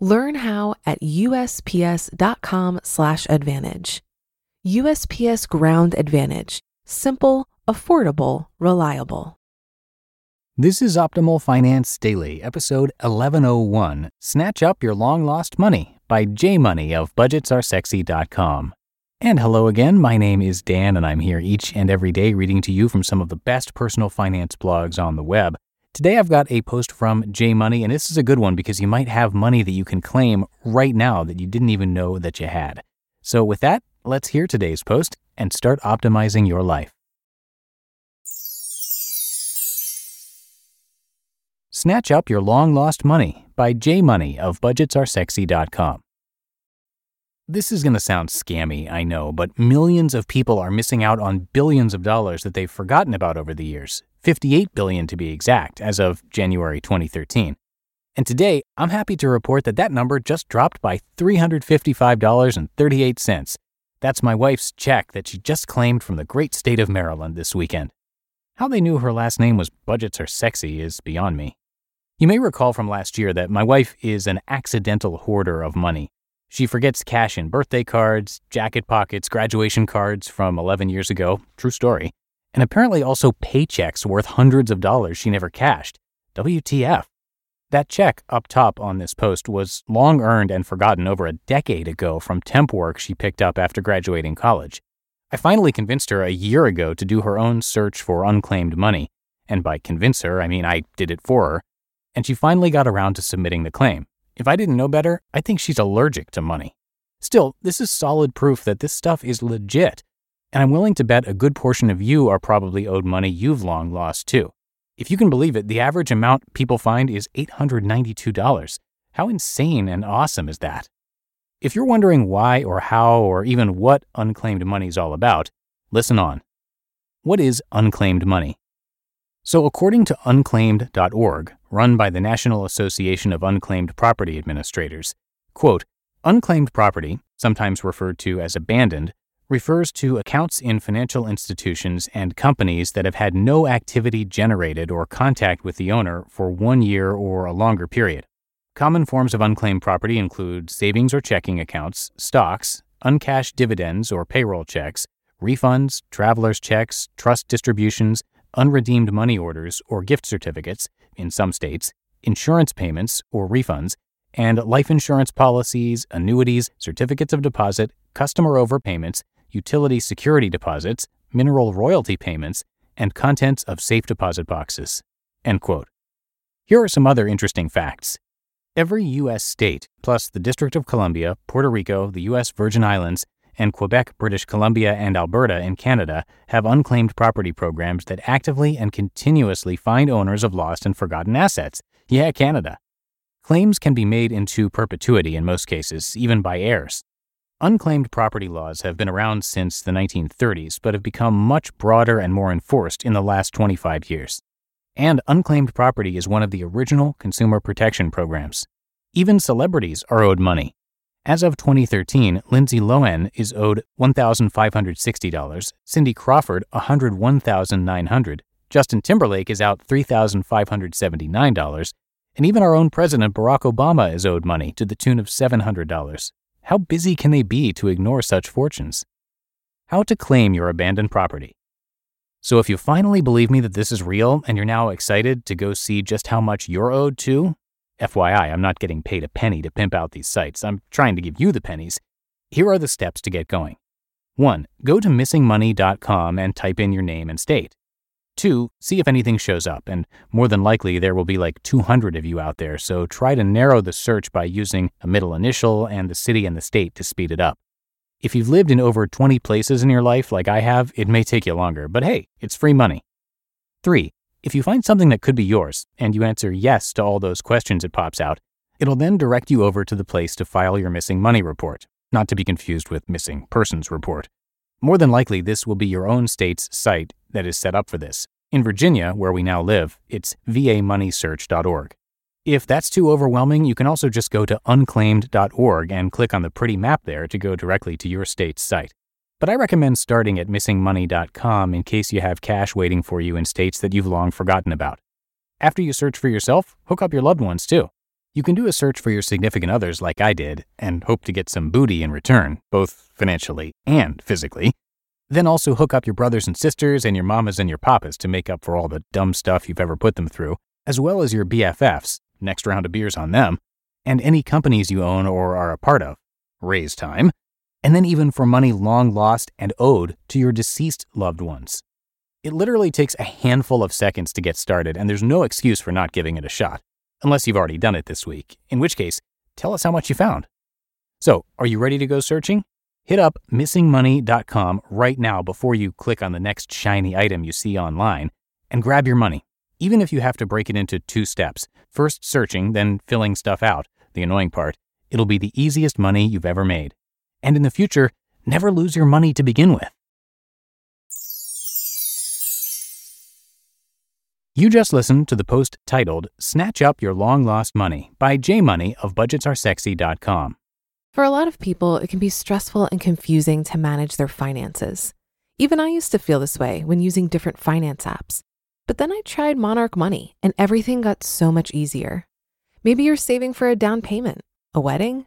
Learn how at usps.com/advantage. USPS Ground Advantage: simple, affordable, reliable. This is Optimal Finance Daily, episode 1101 Snatch Up Your Long Lost Money by J Money of BudgetsAreSexy.com. And hello again, my name is Dan, and I'm here each and every day reading to you from some of the best personal finance blogs on the web. Today I've got a post from J Money, and this is a good one because you might have money that you can claim right now that you didn't even know that you had. So, with that, let's hear today's post and start optimizing your life. Snatch Up Your Long Lost Money by J Money of BudgetsAreSexy.com. This is going to sound scammy, I know, but millions of people are missing out on billions of dollars that they've forgotten about over the years 58 billion to be exact, as of January 2013. And today, I'm happy to report that that number just dropped by $355.38. That's my wife's check that she just claimed from the great state of Maryland this weekend. How they knew her last name was Budgets Are Sexy is beyond me. You may recall from last year that my wife is an accidental hoarder of money. She forgets cash in birthday cards, jacket pockets, graduation cards from 11 years ago. True story and apparently also paychecks worth hundreds of dollars she never cashed. WTF. That check up top on this post was long earned and forgotten over a decade ago from temp work she picked up after graduating college. I finally convinced her a year ago to do her own search for unclaimed money, and by convince her, I mean I did it for her, and she finally got around to submitting the claim. If I didn't know better, I think she's allergic to money. Still, this is solid proof that this stuff is legit and I'm willing to bet a good portion of you are probably owed money you've long lost too. If you can believe it, the average amount people find is $892. How insane and awesome is that? If you're wondering why or how or even what unclaimed money is all about, listen on. What is unclaimed money? So, according to unclaimed.org, run by the National Association of Unclaimed Property Administrators, quote, unclaimed property, sometimes referred to as abandoned, refers to accounts in financial institutions and companies that have had no activity generated or contact with the owner for one year or a longer period. Common forms of unclaimed property include savings or checking accounts, stocks, uncashed dividends or payroll checks, refunds, traveler's checks, trust distributions, unredeemed money orders or gift certificates in some states, insurance payments or refunds, and life insurance policies, annuities, certificates of deposit, customer overpayments, utility security deposits, mineral royalty payments, and contents of safe deposit boxes. End quote. Here are some other interesting facts. Every U.S. state, plus the District of Columbia, Puerto Rico, the U.S. Virgin Islands, and Quebec, British Columbia, and Alberta in Canada have unclaimed property programs that actively and continuously find owners of lost and forgotten assets. Yeah, Canada. Claims can be made into perpetuity in most cases, even by heirs. Unclaimed property laws have been around since the 1930s, but have become much broader and more enforced in the last 25 years. And unclaimed property is one of the original consumer protection programs. Even celebrities are owed money. As of 2013, Lindsay Lohan is owed $1,560, Cindy Crawford $101,900, Justin Timberlake is out $3,579, and even our own President Barack Obama is owed money to the tune of $700. How busy can they be to ignore such fortunes? How to claim your abandoned property. So, if you finally believe me that this is real and you're now excited to go see just how much you're owed to, FYI, I'm not getting paid a penny to pimp out these sites. I'm trying to give you the pennies. Here are the steps to get going. 1. Go to missingmoney.com and type in your name and state. Two, see if anything shows up, and more than likely there will be like 200 of you out there, so try to narrow the search by using a middle initial and the city and the state to speed it up. If you've lived in over 20 places in your life like I have, it may take you longer, but hey, it's free money. Three, if you find something that could be yours, and you answer yes to all those questions it pops out, It'll then direct you over to the place to file your missing money report, not to be confused with missing persons report. More than likely, this will be your own state's site that is set up for this. In Virginia, where we now live, it's vamoneysearch.org. If that's too overwhelming, you can also just go to unclaimed.org and click on the pretty map there to go directly to your state's site. But I recommend starting at missingmoney.com in case you have cash waiting for you in states that you've long forgotten about. After you search for yourself, hook up your loved ones too. You can do a search for your significant others like I did and hope to get some booty in return, both financially and physically. Then also hook up your brothers and sisters and your mamas and your papas to make up for all the dumb stuff you've ever put them through, as well as your BFFs, next round of beers on them, and any companies you own or are a part of. Raise time. And then even for money long lost and owed to your deceased loved ones. It literally takes a handful of seconds to get started, and there's no excuse for not giving it a shot unless you've already done it this week, in which case, tell us how much you found. So, are you ready to go searching? Hit up missingmoney.com right now before you click on the next shiny item you see online and grab your money, even if you have to break it into two steps first searching, then filling stuff out, the annoying part. It'll be the easiest money you've ever made. And in the future, never lose your money to begin with. You just listened to the post titled Snatch Up Your Long Lost Money by J Money of BudgetsAreSexy.com. For a lot of people, it can be stressful and confusing to manage their finances. Even I used to feel this way when using different finance apps. But then I tried Monarch Money and everything got so much easier. Maybe you're saving for a down payment, a wedding,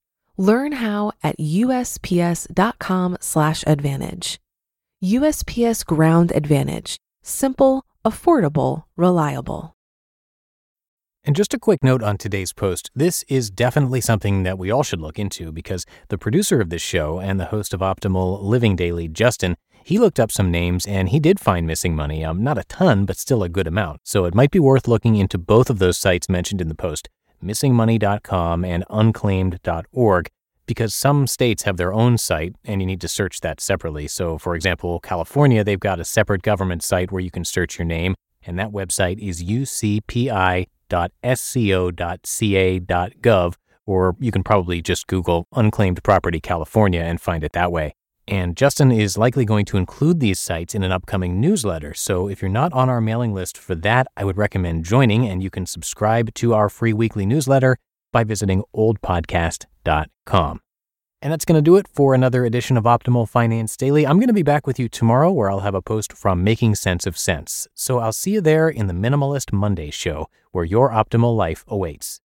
Learn how at USPS.com/advantage. USPS Ground Advantage. Simple, affordable, reliable. And just a quick note on today's post this is definitely something that we all should look into because the producer of this show and the host of Optimal Living Daily, Justin, he looked up some names and he did find missing money. Um, not a ton, but still a good amount. So it might be worth looking into both of those sites mentioned in the post missingmoney.com and unclaimed.org because some states have their own site and you need to search that separately. So, for example, California, they've got a separate government site where you can search your name, and that website is ucpi.sco.ca.gov, or you can probably just Google Unclaimed Property California and find it that way. And Justin is likely going to include these sites in an upcoming newsletter. So if you're not on our mailing list for that, I would recommend joining, and you can subscribe to our free weekly newsletter by visiting oldpodcast.com. And that's going to do it for another edition of Optimal Finance Daily. I'm going to be back with you tomorrow where I'll have a post from Making Sense of Cents. So I'll see you there in the Minimalist Monday show where your optimal life awaits.